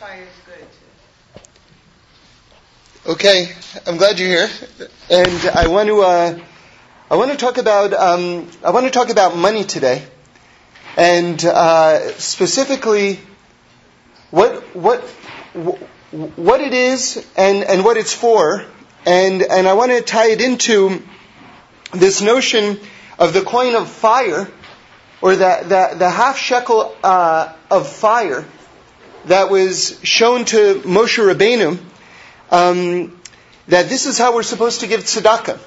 fire is good. Okay, I'm glad you're here, and I want to uh, I want to talk about um, I want to talk about money today, and uh, specifically what what what it is and and what it's for, and and I want to tie it into this notion of the coin of fire, or the the, the half shekel uh, of fire that was shown to Moshe Rabbeinu um, that this is how we're supposed to give tzedakah.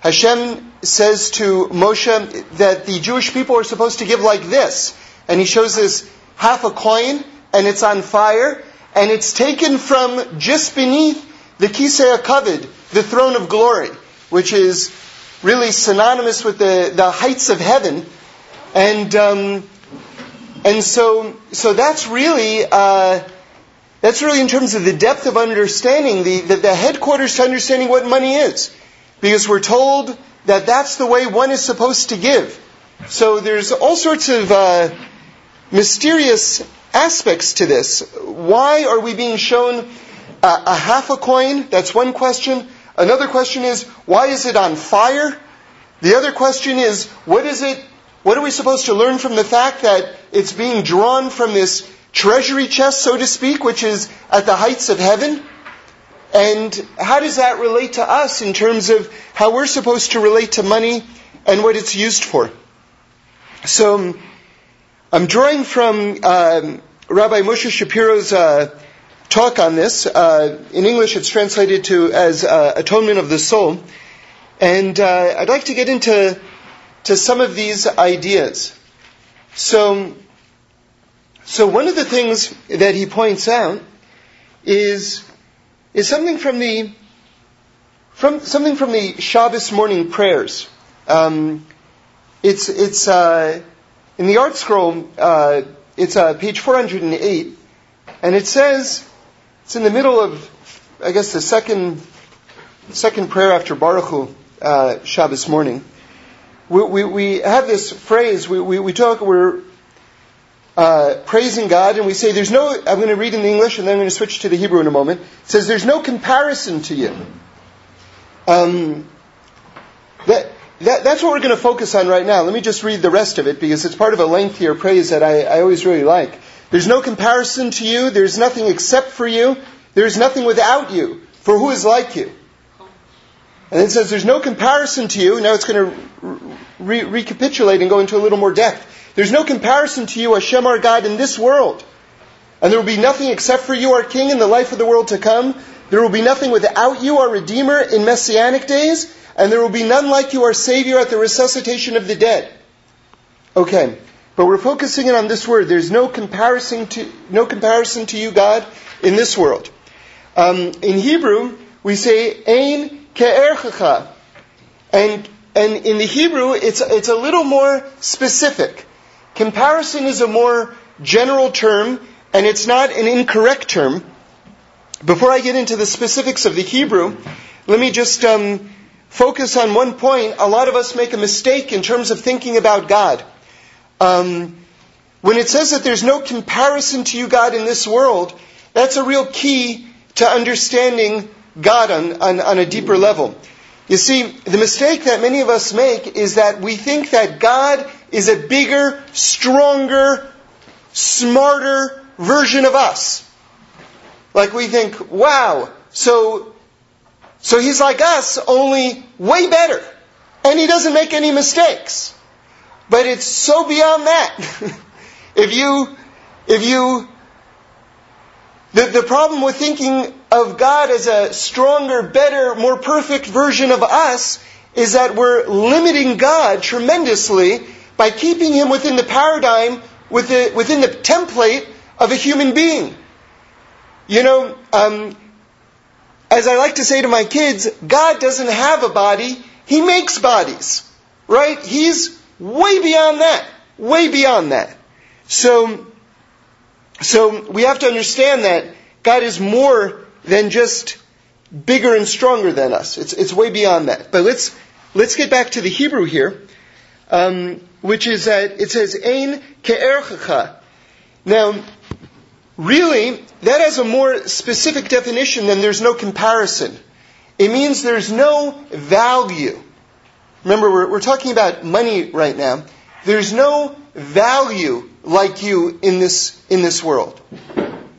Hashem says to Moshe that the Jewish people are supposed to give like this. And he shows this half a coin, and it's on fire, and it's taken from just beneath the Kisei HaKavod, the throne of glory, which is really synonymous with the, the heights of heaven. And, um, and so, so that's really, uh, that's really in terms of the depth of understanding, the, the, the, headquarters to understanding what money is. Because we're told that that's the way one is supposed to give. So there's all sorts of uh, mysterious aspects to this. Why are we being shown a, a half a coin? That's one question. Another question is, why is it on fire? The other question is, what is it, what are we supposed to learn from the fact that it's being drawn from this treasury chest, so to speak, which is at the heights of heaven? And how does that relate to us in terms of how we're supposed to relate to money and what it's used for? So, I'm drawing from um, Rabbi Moshe Shapiro's uh, talk on this. Uh, in English, it's translated to as uh, Atonement of the Soul. And uh, I'd like to get into to some of these ideas. So, so one of the things that he points out is, is something from the, from, something from the Shabbos morning prayers. Um, it's, it's, uh, in the ArtScroll, uh, it's uh, page 408, and it says, it's in the middle of, I guess, the second, second prayer after Baruch Hu, uh, Shabbos morning. We, we, we, have this phrase, we, we, we talk, we're uh, praising God, and we say, There's no, I'm going to read in the English and then I'm going to switch to the Hebrew in a moment. It says, There's no comparison to you. Um, that, that, that's what we're going to focus on right now. Let me just read the rest of it because it's part of a lengthier praise that I, I always really like. There's no comparison to you. There's nothing except for you. There's nothing without you. For who is like you? And it says there's no comparison to you. Now it's going to re- recapitulate and go into a little more depth. There's no comparison to you, Hashem our God, in this world. And there will be nothing except for you, our King, in the life of the world to come. There will be nothing without you, our Redeemer, in Messianic days. And there will be none like you, our Savior, at the resuscitation of the dead. Okay. But we're focusing in on this word. There's no comparison to, no comparison to you, God, in this world. Um, in Hebrew, we say, Ein ke'erchacha. And, and in the Hebrew, it's, it's a little more specific. Comparison is a more general term, and it's not an incorrect term. Before I get into the specifics of the Hebrew, let me just um, focus on one point. A lot of us make a mistake in terms of thinking about God. Um, when it says that there's no comparison to you, God, in this world, that's a real key to understanding God on, on, on a deeper level. You see, the mistake that many of us make is that we think that God is a bigger, stronger, smarter version of us. Like we think, wow, so, so he's like us, only way better. And he doesn't make any mistakes. But it's so beyond that. if you, if you, the, the problem with thinking of God as a stronger, better, more perfect version of us is that we're limiting God tremendously by keeping him within the paradigm, within the template of a human being. You know, um, as I like to say to my kids, God doesn't have a body, He makes bodies. Right? He's way beyond that. Way beyond that. So, so we have to understand that God is more than just bigger and stronger than us. It's, it's way beyond that. But let's, let's get back to the Hebrew here um, which is that it says "ein ke'erchacha." Now, really, that has a more specific definition than there's no comparison. It means there's no value. Remember, we're, we're talking about money right now. There's no value like you in this, in this world.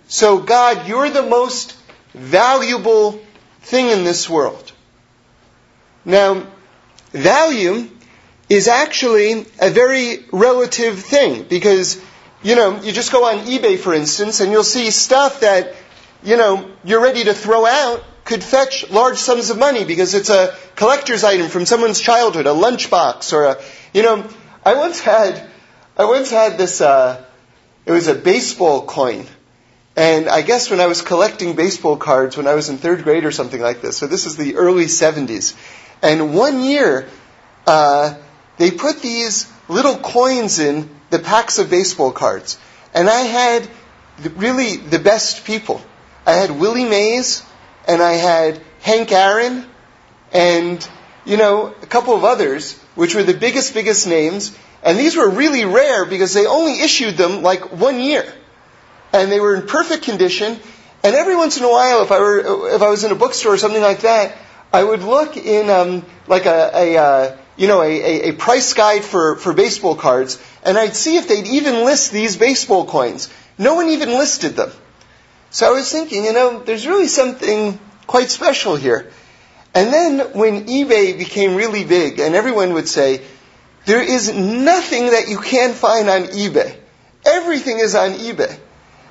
So, God, you're the most valuable thing in this world. Now, value is actually a very relative thing because, you know, you just go on eBay, for instance, and you'll see stuff that, you know, you're ready to throw out could fetch large sums of money because it's a collector's item from someone's childhood, a lunchbox or a, you know, I once had, I once had this, uh, it was a baseball coin. And I guess when I was collecting baseball cards when I was in third grade or something like this, so this is the early 70s. And one year, uh, they put these little coins in the packs of baseball cards. And I had really the best people. I had Willie Mays, and I had Hank Aaron, and, you know, a couple of others, which were the biggest, biggest names. And these were really rare because they only issued them like one year. And they were in perfect condition. And every once in a while, if I were, if I was in a bookstore or something like that, I would look in, um, like a, a uh, you know, a, a, price guide for, for baseball cards, and I'd see if they'd even list these baseball coins. No one even listed them. So I was thinking, you know, there's really something quite special here. And then when eBay became really big, and everyone would say, there is nothing that you can find on eBay. Everything is on eBay.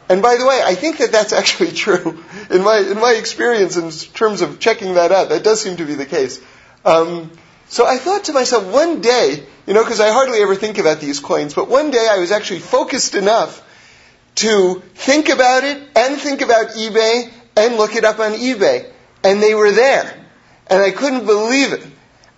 And by the way, I think that that's actually true. In my, in my experience, in terms of checking that out, that does seem to be the case. Um, so I thought to myself, one day, you know, because I hardly ever think about these coins, but one day I was actually focused enough to think about it and think about eBay and look it up on eBay. And they were there. And I couldn't believe it.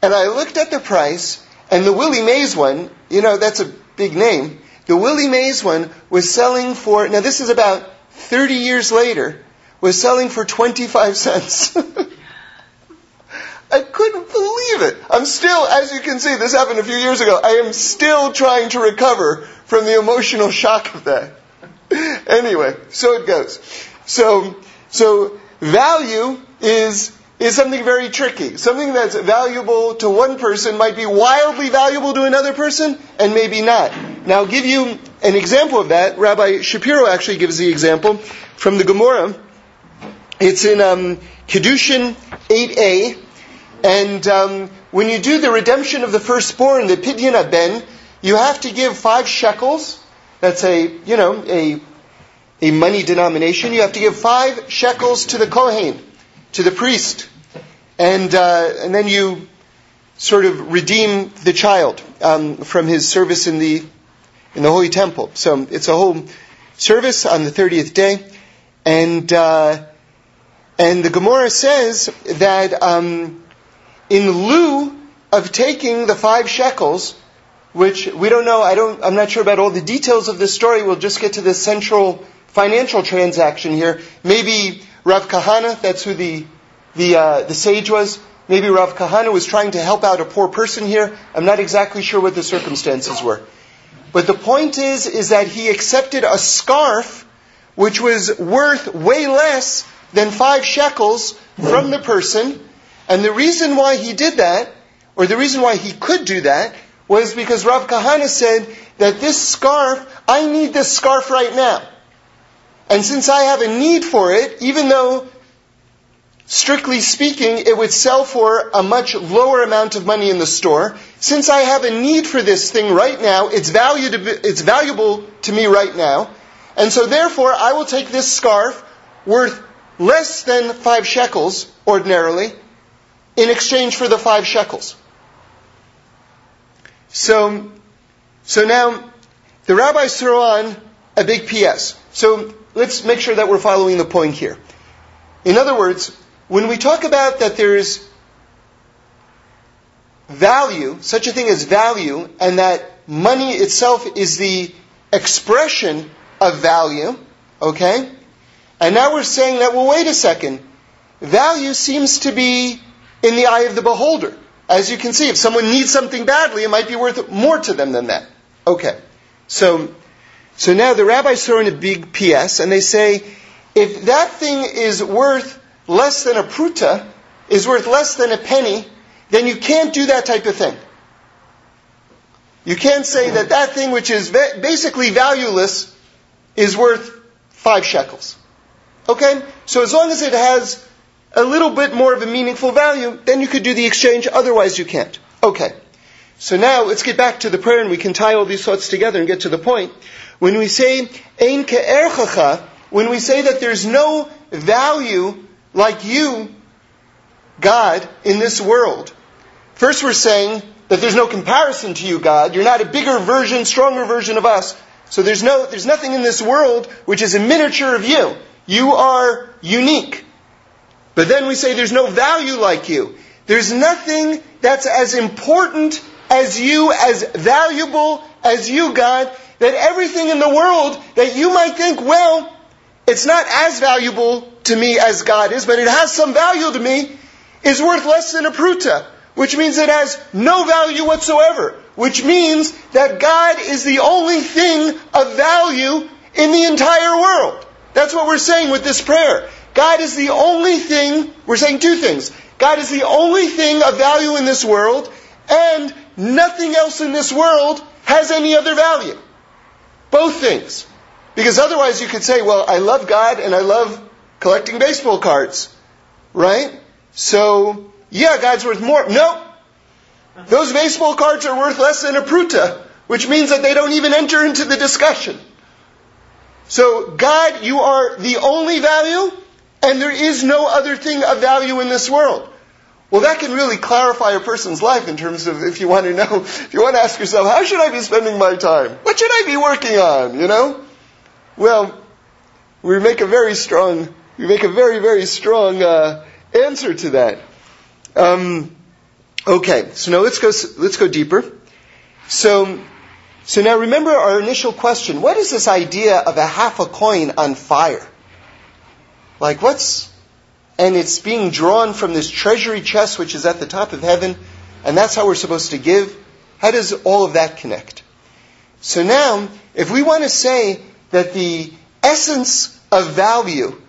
And I looked at the price, and the Willie Mays one, you know, that's a big name. The Willie Mays one was selling for, now this is about 30 years later, was selling for 25 cents. I couldn't believe it. I'm still, as you can see, this happened a few years ago. I am still trying to recover from the emotional shock of that. anyway, so it goes. So, so value is is something very tricky. Something that's valuable to one person might be wildly valuable to another person, and maybe not. Now, I'll give you an example of that. Rabbi Shapiro actually gives the example from the Gemara. It's in um, Kedushin 8a, and um, when you do the redemption of the firstborn, the pidyon ben, you have to give five shekels. That's a you know a a money denomination. You have to give five shekels to the kohen, to the priest, and uh, and then you sort of redeem the child um, from his service in the in the holy temple. So it's a whole service on the thirtieth day, and uh, and the Gemara says that. Um, in lieu of taking the five shekels, which we don't know, I don't, I'm not sure about all the details of this story. We'll just get to the central financial transaction here. Maybe Rav Kahana, that's who the the uh, the sage was. Maybe Rav Kahana was trying to help out a poor person here. I'm not exactly sure what the circumstances were. But the point is, is that he accepted a scarf which was worth way less than five shekels from the person, and the reason why he did that, or the reason why he could do that, was because Rav Kahana said that this scarf, I need this scarf right now. And since I have a need for it, even though strictly speaking, it would sell for a much lower amount of money in the store. Since I have a need for this thing right now, it's, valued, it's valuable to me right now. And so therefore, I will take this scarf worth less than five shekels ordinarily, in exchange for the five shekels. So, so now the rabbis throw on a big PS. So let's make sure that we're following the point here. In other words, when we talk about that there's value, such a thing as value, and that money itself is the expression of value, okay? And now we're saying that, well, wait a second. Value seems to be in the eye of the beholder. As you can see, if someone needs something badly, it might be worth more to them than that. Okay. So, So now the rabbis throw in a big PS and they say, if that thing is worth less than a pruta, is worth less than a penny, then you can't do that type of thing. You can't say that that thing which is basically valueless is worth five shekels. Okay? So as long as it has a little bit more of a meaningful value, then you could do the exchange, otherwise you can't. Okay. So now let's get back to the prayer and we can tie all these thoughts together and get to the point. When we say ein ke'erchacha, when we say that there's no value like you, God, in this world, first we're saying that there's no comparison to you, God. You're not a bigger version, stronger version of us. So there's no, there's nothing in this world which is a miniature of you. You are unique. But then we say there's no value like you. There's nothing that's as important as you, as valuable as you, God, that everything in the world that you might think, well, it's not as valuable to me as God is, but it has some value to me, is worth less than a pruta, which means it has no value whatsoever, which means that God is the only thing of value in the entire world. That's what we're saying with this prayer. God is the only thing, we're saying two things. God is the only thing of value in this world, and nothing else in this world has any other value. Both things. Because otherwise you could say, well, I love God and I love collecting baseball cards. Right? So, yeah, God's worth more. No. Those baseball cards are worth less than a pruta, which means that they don't even enter into the discussion. So, God, you are the only value, and there is no other thing of value in this world. Well, that can really clarify a person's life in terms of if you want to know, if you want to ask yourself, how should I be spending my time? What should I be working on? You know? Well, we make a very strong, we make a very, very strong uh, answer to that. Um, okay, so now let's go, let's go deeper. So, so now remember our initial question. What is this idea of a half a coin on fire? Like, what's, and it's being drawn from this treasury chest which is at the top of heaven, and that's how we're supposed to give. How does all of that connect? So now, if we want to say that the essence of value,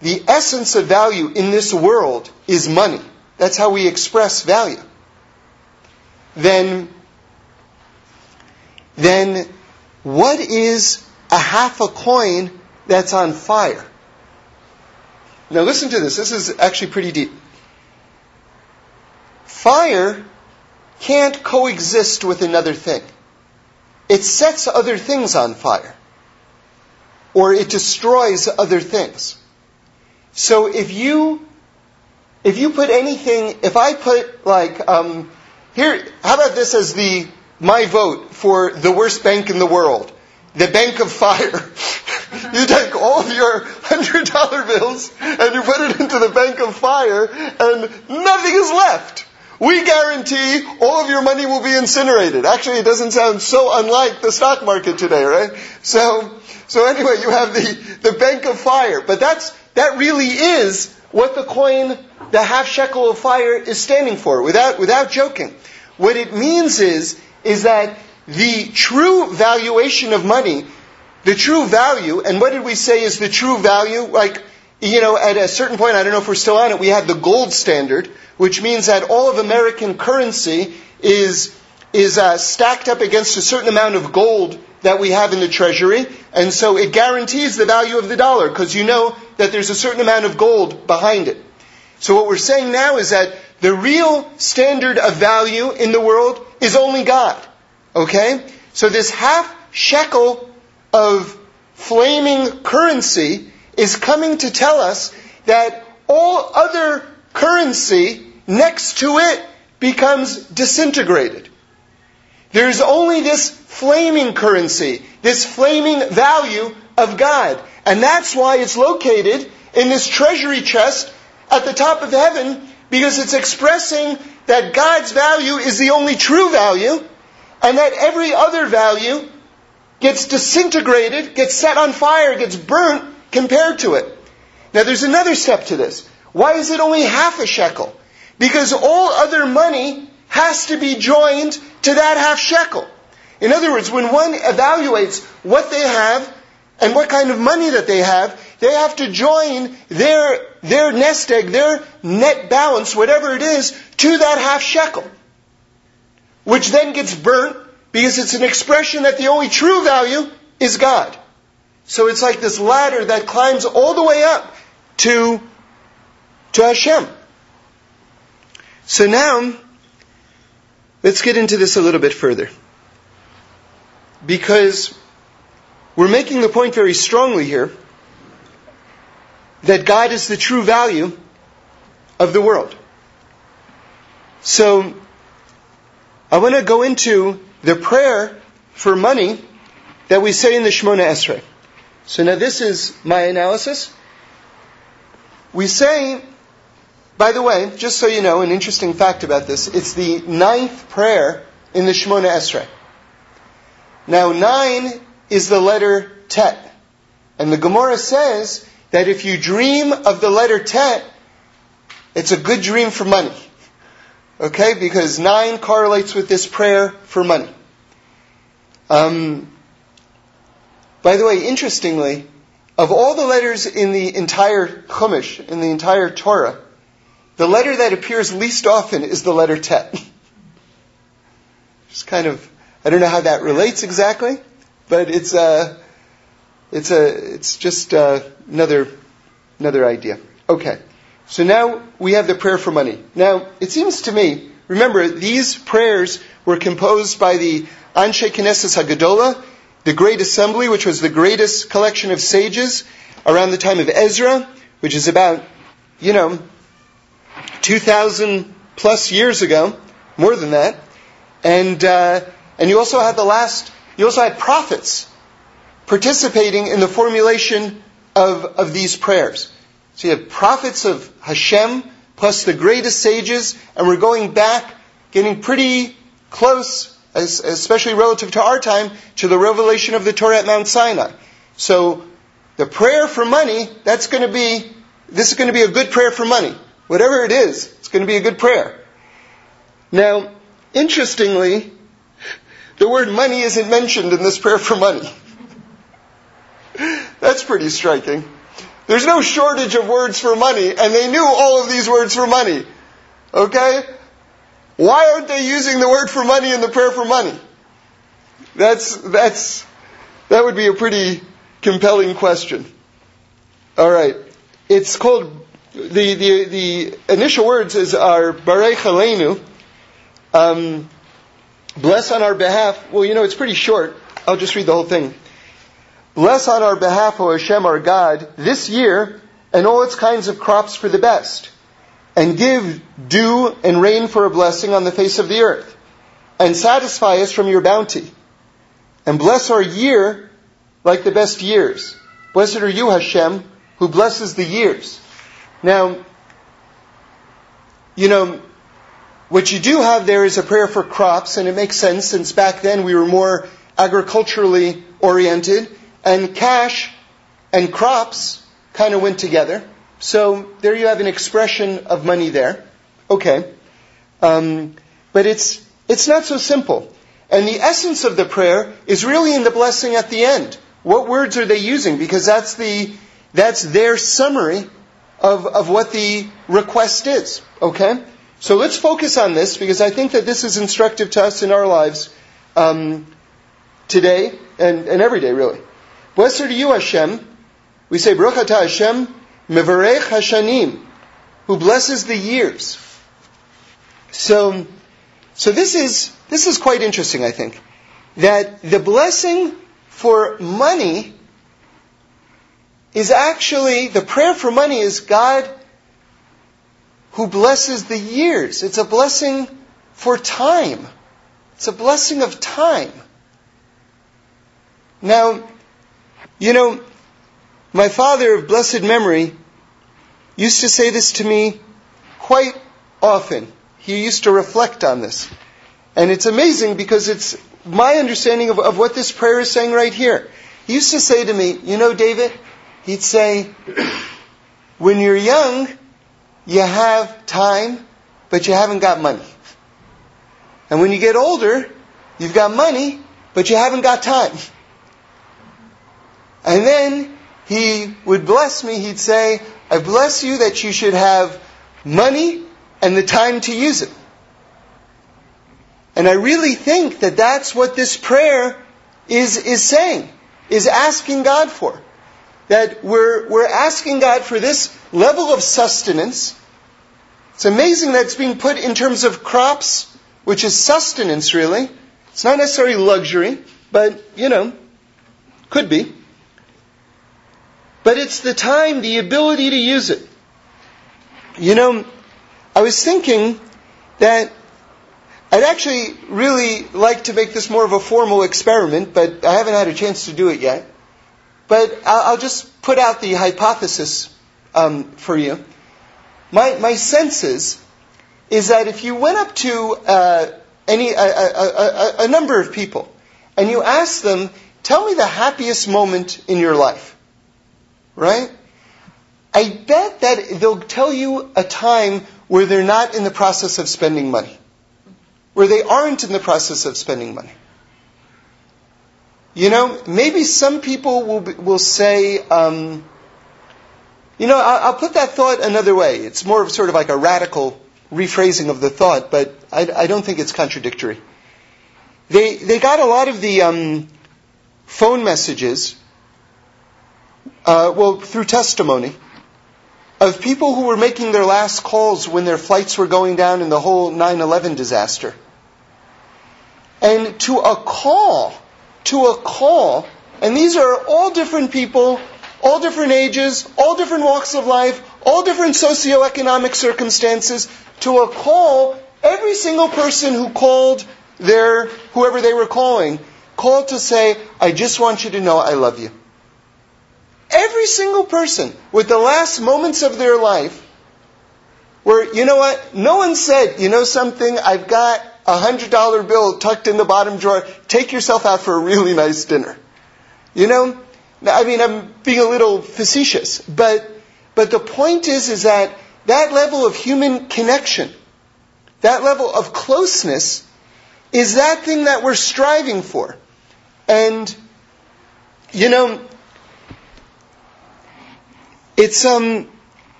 the essence of value in this world is money, that's how we express value, then, then what is a half a coin that's on fire? Now listen to this. This is actually pretty deep. Fire can't coexist with another thing. It sets other things on fire. Or it destroys other things. So if you, if you put anything, if I put like, um, here, how about this as the, my vote for the worst bank in the world? The bank of fire. You take all of your hundred dollar bills and you put it into the bank of fire and nothing is left. We guarantee all of your money will be incinerated. Actually, it doesn't sound so unlike the stock market today, right? So, so anyway, you have the, the bank of fire. But that's, that really is what the coin, the half shekel of fire is standing for, without, without joking. What it means is, is that the true valuation of money the true value, and what did we say is the true value? Like, you know, at a certain point, I don't know if we're still on it, we had the gold standard, which means that all of American currency is, is uh, stacked up against a certain amount of gold that we have in the treasury, and so it guarantees the value of the dollar, because you know that there's a certain amount of gold behind it. So what we're saying now is that the real standard of value in the world is only God. Okay? So this half shekel of flaming currency is coming to tell us that all other currency next to it becomes disintegrated. There's only this flaming currency, this flaming value of God. And that's why it's located in this treasury chest at the top of heaven, because it's expressing that God's value is the only true value, and that every other value gets disintegrated, gets set on fire, gets burnt compared to it. Now there's another step to this. Why is it only half a shekel? Because all other money has to be joined to that half shekel. In other words, when one evaluates what they have and what kind of money that they have, they have to join their, their nest egg, their net balance, whatever it is, to that half shekel. Which then gets burnt because it's an expression that the only true value is God. So it's like this ladder that climbs all the way up to, to Hashem. So now, let's get into this a little bit further. Because we're making the point very strongly here that God is the true value of the world. So, I want to go into the prayer for money that we say in the Shemona Esrei. So now this is my analysis. We say, by the way, just so you know, an interesting fact about this, it's the ninth prayer in the Shemona Esrei. Now nine is the letter Tet. And the Gemara says that if you dream of the letter Tet, it's a good dream for money. Okay? Because nine correlates with this prayer for money. Um, by the way, interestingly, of all the letters in the entire Chumash, in the entire Torah, the letter that appears least often is the letter Tet. Just kind of, I don't know how that relates exactly, but it's a, uh, it's a, it's just uh, another, another idea. Okay. So now we have the prayer for money. Now, it seems to me, remember, these prayers were composed by the Anshe Knesset Hagadola, the Great Assembly, which was the greatest collection of sages around the time of Ezra, which is about, you know, 2,000 plus years ago, more than that. And, uh, and you also had the last, you also had prophets participating in the formulation of, of these prayers. So you have prophets of Hashem plus the greatest sages, and we're going back, getting pretty close, especially relative to our time, to the revelation of the Torah at Mount Sinai. So the prayer for money, that's going to be, this is going to be a good prayer for money. Whatever it is, it's going to be a good prayer. Now, interestingly, the word money isn't mentioned in this prayer for money. That's pretty striking. There's no shortage of words for money, and they knew all of these words for money. Okay? Why aren't they using the word for money in the prayer for money? That's, that's, that would be a pretty compelling question. Alright. It's called, the, the, the initial words is our Barei Aleinu, um, bless on our behalf. Well, you know, it's pretty short. I'll just read the whole thing. Bless on our behalf, O Hashem, our God, this year and all its kinds of crops for the best, and give dew and rain for a blessing on the face of the earth, and satisfy us from your bounty, and bless our year like the best years. Blessed are you, Hashem, who blesses the years. Now, you know, what you do have there is a prayer for crops, and it makes sense since back then we were more agriculturally oriented and cash and crops kind of went together. So there you have an expression of money there. Okay. Um, but it's, it's not so simple. And the essence of the prayer is really in the blessing at the end. What words are they using? Because that's the, that's their summary of, of what the request is. Okay? So let's focus on this because I think that this is instructive to us in our lives um, today and, and every day, really. Blessed are you, Hashem. We say, Baruch atah Hashem, mevarech hashanim, who blesses the years. So, so this is, this is quite interesting, I think. That the blessing for money is actually, the prayer for money is God who blesses the years. It's a blessing for time. It's a blessing of time. Now, you know, my father of blessed memory used to say this to me quite often. He used to reflect on this. And it's amazing because it's my understanding of, of what this prayer is saying right here. He used to say to me, you know, David, he'd say, when you're young, you have time, but you haven't got money. And when you get older, you've got money, but you haven't got time. And then he would bless me. He'd say, I bless you that you should have money and the time to use it. And I really think that that's what this prayer is, is saying, is asking God for. That we're, we're asking God for this level of sustenance. It's amazing that it's being put in terms of crops, which is sustenance really. It's not necessarily luxury, but, you know, could be. But it's the time, the ability to use it. You know, I was thinking that I'd actually really like to make this more of a formal experiment, but I haven't had a chance to do it yet. But I'll, just put out the hypothesis um, for you. My, my sense is, is that if you went up to uh, any a, a, a, a number of people and you asked them, "Tell me the happiest moment in your life," right? I bet that they'll tell you a time where they're not in the process of spending money where they aren't in the process of spending money. You know, maybe some people will, will say, um, you know, I'll, I'll, put that thought another way. It's more of sort of like a radical rephrasing of the thought, but I, I don't think it's contradictory. They, they got a lot of the um, phone messages, uh, well, through testimony, of people who were making their last calls when their flights were going down in the whole 9 11 disaster. And to a call, to a call, and these are all different people, all different ages, all different walks of life, all different socioeconomic circumstances, to a call, every single person who called their, whoever they were calling, called to say, I just want you to know I love you. Every single person, with the last moments of their life, where, you know what, no one said, you know something, I've got a hundred dollar bill tucked in the bottom drawer. Take yourself out for a really nice dinner. You know? I mean, I'm being a little facetious, but, but the point is, is that that level of human connection, that level of closeness, is that thing that we're striving for. And, you know, it's, um,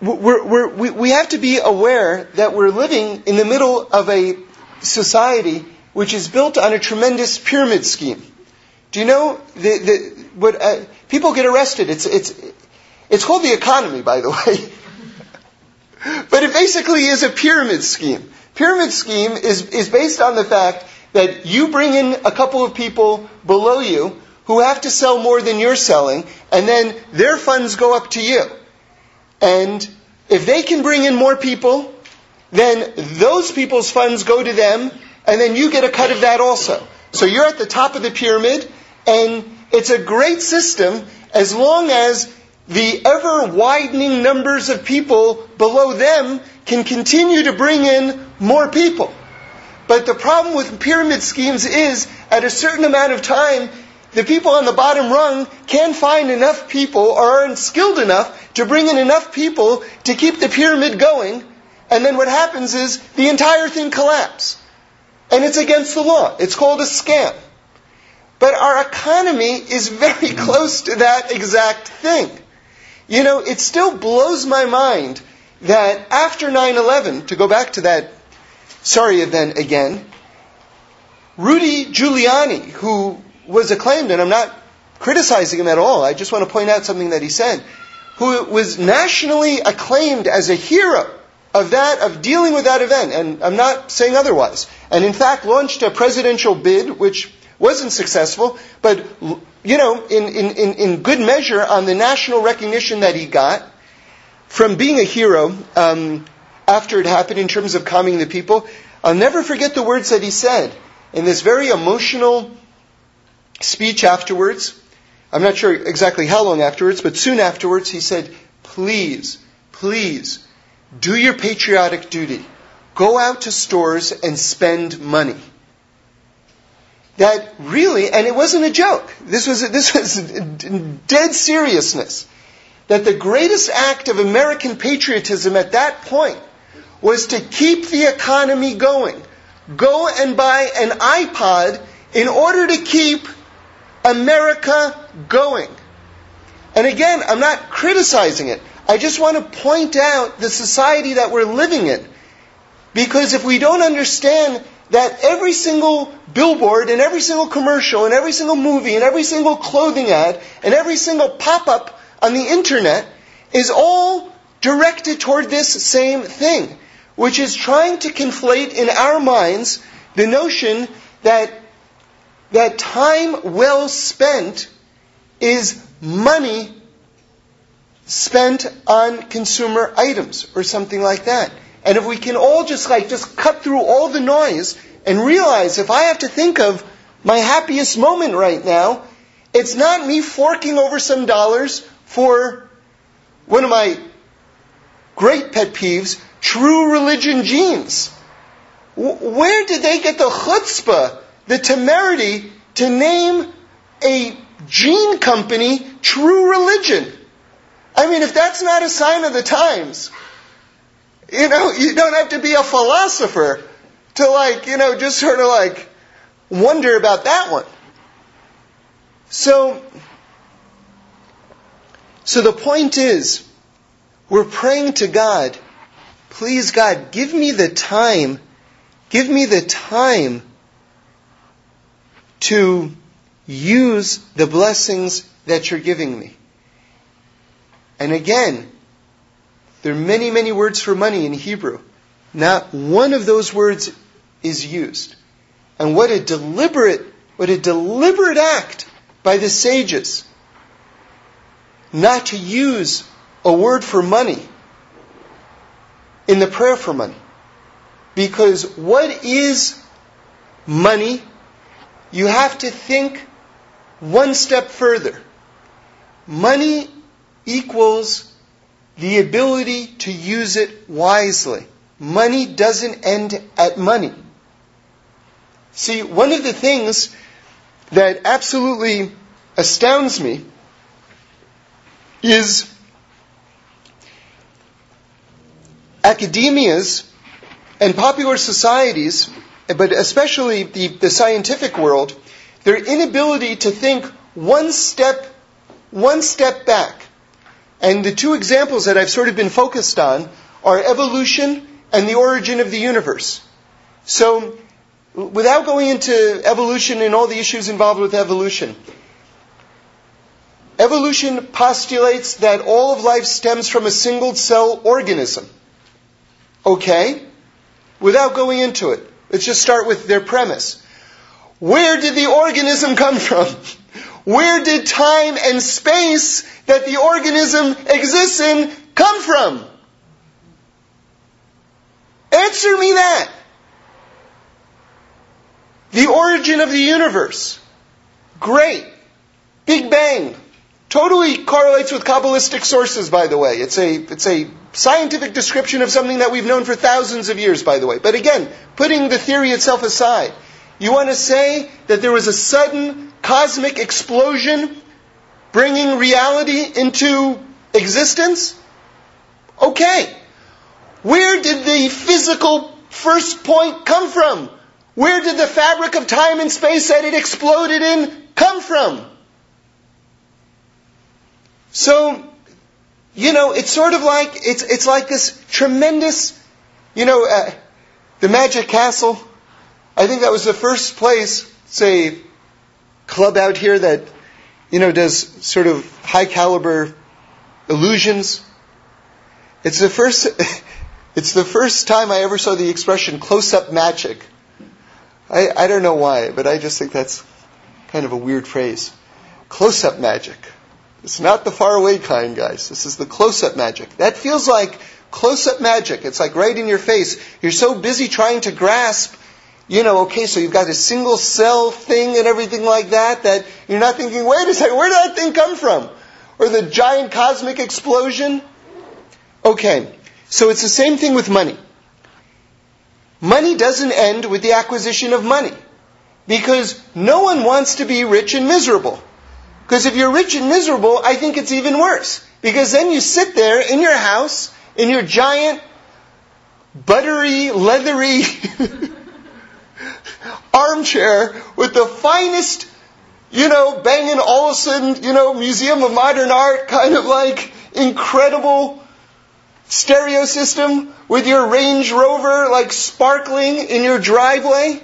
we're, we're, we we have to be aware that we're living in the middle of a society which is built on a tremendous pyramid scheme. Do you know the, the, what uh, people get arrested? It's it's it's called the economy, by the way, but it basically is a pyramid scheme. Pyramid scheme is is based on the fact that you bring in a couple of people below you who have to sell more than you're selling, and then their funds go up to you. And if they can bring in more people, then those people's funds go to them, and then you get a cut of that also. So you're at the top of the pyramid, and it's a great system as long as the ever widening numbers of people below them can continue to bring in more people. But the problem with pyramid schemes is at a certain amount of time, the people on the bottom rung can't find enough people or aren't skilled enough to bring in enough people to keep the pyramid going. And then what happens is the entire thing collapses. And it's against the law. It's called a scam. But our economy is very close to that exact thing. You know, it still blows my mind that after 9-11, to go back to that sorry event again, Rudy Giuliani, who was acclaimed, and I'm not criticizing him at all. I just want to point out something that he said, who was nationally acclaimed as a hero of that, of dealing with that event, and I'm not saying otherwise. And in fact, launched a presidential bid, which wasn't successful, but, you know, in, in, in good measure on the national recognition that he got from being a hero um, after it happened in terms of calming the people. I'll never forget the words that he said in this very emotional, speech afterwards. I'm not sure exactly how long afterwards, but soon afterwards, he said, Please, please, do your patriotic duty. Go out to stores and spend money. That really, and it wasn't a joke. This was, this was dead seriousness. That the greatest act of American patriotism at that point was to keep the economy going go and buy an iPod in order to keep America going. And again, I'm not criticizing it. I just want to point out the society that we're living in. Because if we don't understand that every single billboard and every single commercial and every single movie and every single clothing ad and every single pop-up on the internet is all directed toward this same thing, which is trying to conflate in our minds the notion that that time well spent is money spent on consumer items or something like that. And if we can all just like just cut through all the noise and realize if I have to think of my happiest moment right now, it's not me forking over some dollars for one of my great pet peeves, true religion jeans. Where did they get the chutzpah, the temerity, to name a jean company true religion? I mean, if that's not a sign of the times, you know, you don't have to be a philosopher to like, you know, just sort of like wonder about that one. So, so the point is, we're praying to God, please God, give me the time, give me the time to use the blessings that you're giving me. And again, there are many, many words for money in Hebrew. Not one of those words is used. And what a deliberate, what a deliberate act by the sages not to use a word for money in the prayer for money. Because what is money? You have to think one step further. Money equals the ability to use it wisely. Money doesn't end at money. See, one of the things that absolutely astounds me is academias and popular societies, but especially the, the scientific world, their inability to think one step, one step back. And the two examples that I've sort of been focused on are evolution and the origin of the universe. So, without going into evolution and all the issues involved with evolution, evolution postulates that all of life stems from a single cell organism. Okay? Without going into it, let's just start with their premise. Where did the organism come from? Where did time and space that the organism exists in come from? Answer me that. The origin of the universe. Great. Big Bang. Totally correlates with Kabbalistic sources, by the way. It's a, it's a scientific description of something that we've known for thousands of years, by the way. But again, putting the theory itself aside, you want to say that there was a sudden cosmic explosion bringing reality into existence? Okay. Where did the physical first point come from? Where did the fabric of time and space that it exploded in come from? So, you know, it's sort of like, it's, it's like this tremendous, you know, uh, the Magic Castle. I think that was the first place, say, club out here that, you know, does sort of high caliber illusions. It's the first, it's the first time I ever saw the expression close up magic. I, I don't know why, but I just think that's kind of a weird phrase. Close up magic. It's not the faraway kind, guys. This is the close up magic. That feels like close up magic. It's like right in your face. You're so busy trying to grasp, you know, okay, so you've got a single cell thing and everything like that, that you're not thinking, wait a second, where did that thing come from? Or the giant cosmic explosion? Okay, so it's the same thing with money. Money doesn't end with the acquisition of money. Because no one wants to be rich and miserable. Because if you're rich and miserable, I think it's even worse. Because then you sit there in your house, in your giant, buttery, leathery armchair with the finest, you know, Bang & Olufsen, you know, Museum of Modern Art kind of like incredible stereo system with your Range Rover like sparkling in your driveway.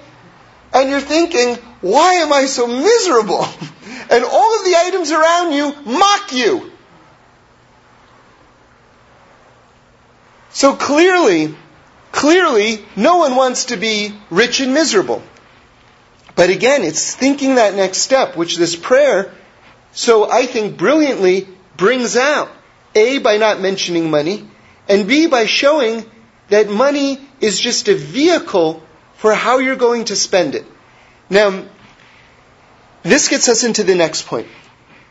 And you're thinking, why am I so miserable? And all of the items around you mock you. So clearly, clearly, no one wants to be rich and miserable. But again, it's thinking that next step, which this prayer, so I think brilliantly brings out. A, by not mentioning money, and B, by showing that money is just a vehicle for how you're going to spend it. Now, this gets us into the next point,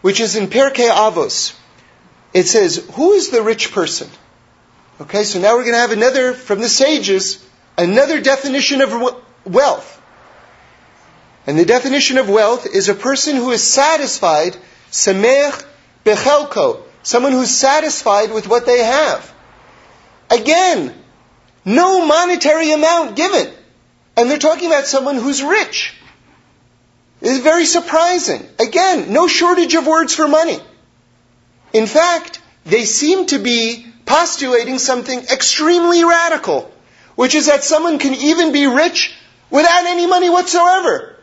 which is in Pirkei Avos. It says, who is the rich person? Okay, so now we're going to have another, from the sages, another definition of wealth. And the definition of wealth is a person who is satisfied, samech bechelko, someone who's satisfied with what they have. Again, no monetary amount given. And they're talking about someone who's rich. It's very surprising. Again, no shortage of words for money. In fact, they seem to be postulating something extremely radical, which is that someone can even be rich without any money whatsoever.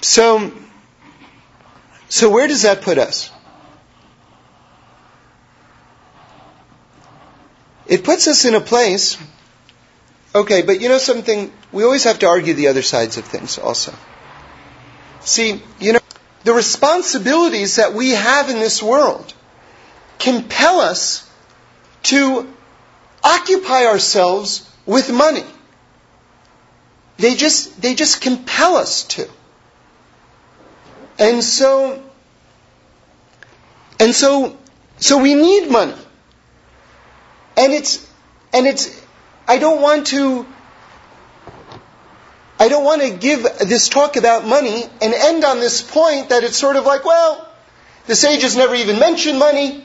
So, so where does that put us? It puts us in a place, okay, but you know something? We always have to argue the other sides of things also. See, you know, the responsibilities that we have in this world compel us to occupy ourselves with money. They just, they just compel us to. And so, and so, so we need money. And it's, and it's, I don't want to, I don't want to give this talk about money and end on this point that it's sort of like, well, the sages never even mentioned money,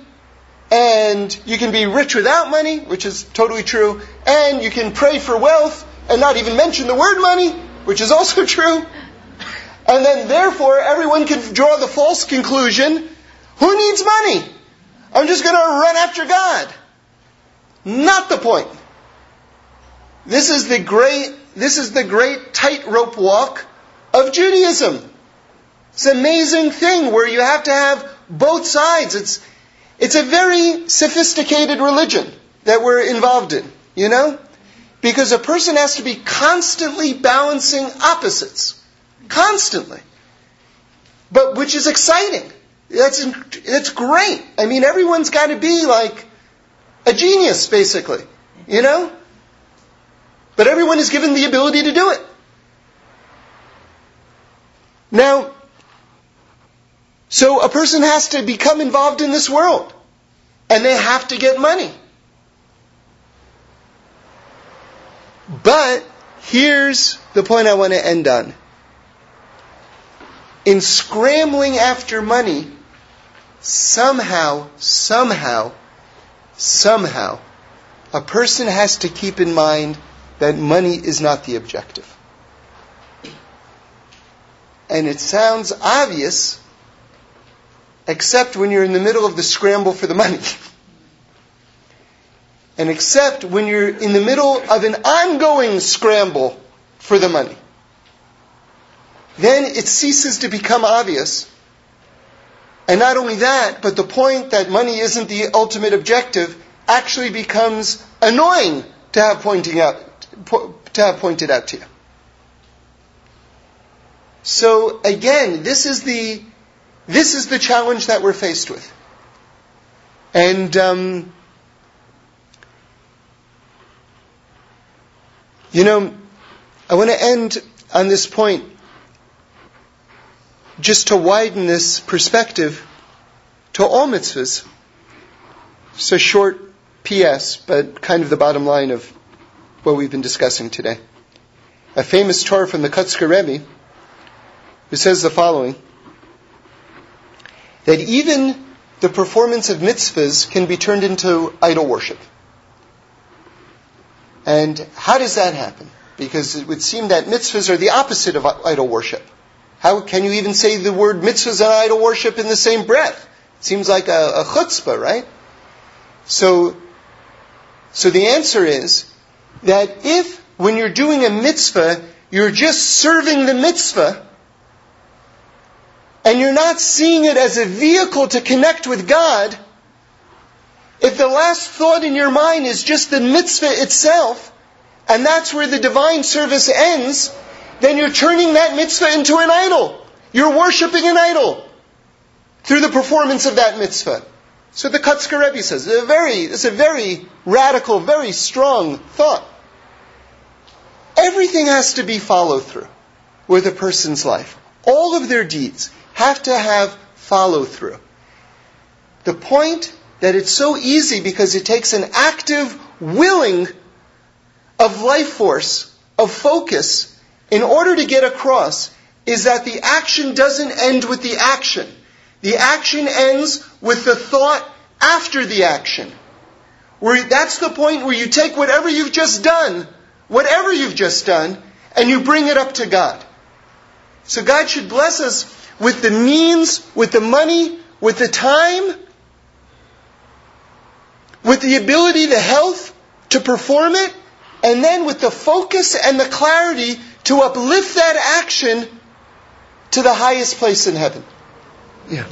and you can be rich without money, which is totally true, and you can pray for wealth and not even mention the word money, which is also true. And then therefore everyone can draw the false conclusion, who needs money? I'm just going to run after God. Not the point. This is the great, this is the great tightrope walk of Judaism. It's an amazing thing where you have to have both sides. It's, it's a very sophisticated religion that we're involved in, you know? Because a person has to be constantly balancing opposites. Constantly. But which is exciting. That's, that's great. I mean, everyone's got to be like, a genius, basically. You know? But everyone is given the ability to do it. Now, so a person has to become involved in this world. And they have to get money. But here's the point I want to end on. In scrambling after money, somehow, somehow, somehow, a person has to keep in mind that money is not the objective. And it sounds obvious, except when you're in the middle of the scramble for the money. and except when you're in the middle of an ongoing scramble for the money. Then it ceases to become obvious and not only that, but the point that money isn't the ultimate objective actually becomes annoying to have pointing out, to have pointed out to you. So again, this is the, this is the challenge that we're faced with. And, um, you know, I want to end on this point just to widen this perspective to all mitzvahs. It's a short PS, but kind of the bottom line of what we've been discussing today. A famous Torah from the Kotzker Rebbe who says the following that even the performance of mitzvahs can be turned into idol worship. And how does that happen? Because it would seem that mitzvahs are the opposite of idol worship. How can you even say the word mitzvahs and idol worship in the same breath? It seems like a, a chutzpah, right? So, so the answer is that if when you're doing a mitzvah, you're just serving the mitzvah, and you're not seeing it as a vehicle to connect with God, if the last thought in your mind is just the mitzvah itself, and that's where the divine service ends, then you're turning that mitzvah into an idol. You're worshiping an idol through the performance of that mitzvah. So the Kotzker Rebbe says, a very, it's a very radical, very strong thought. Everything has to be follow through with a person's life. All of their deeds have to have follow through. The point that it's so easy because it takes an active willing of life force, of focus, in order to get across is that the action doesn't end with the action. The action ends with the thought after the action. Where that's the point where you take whatever you've just done, whatever you've just done, and you bring it up to God. So God should bless us with the means, with the money, with the time, with the ability, the health to perform it, and then with the focus and the clarity to uplift that action to the highest place in heaven. Yeah.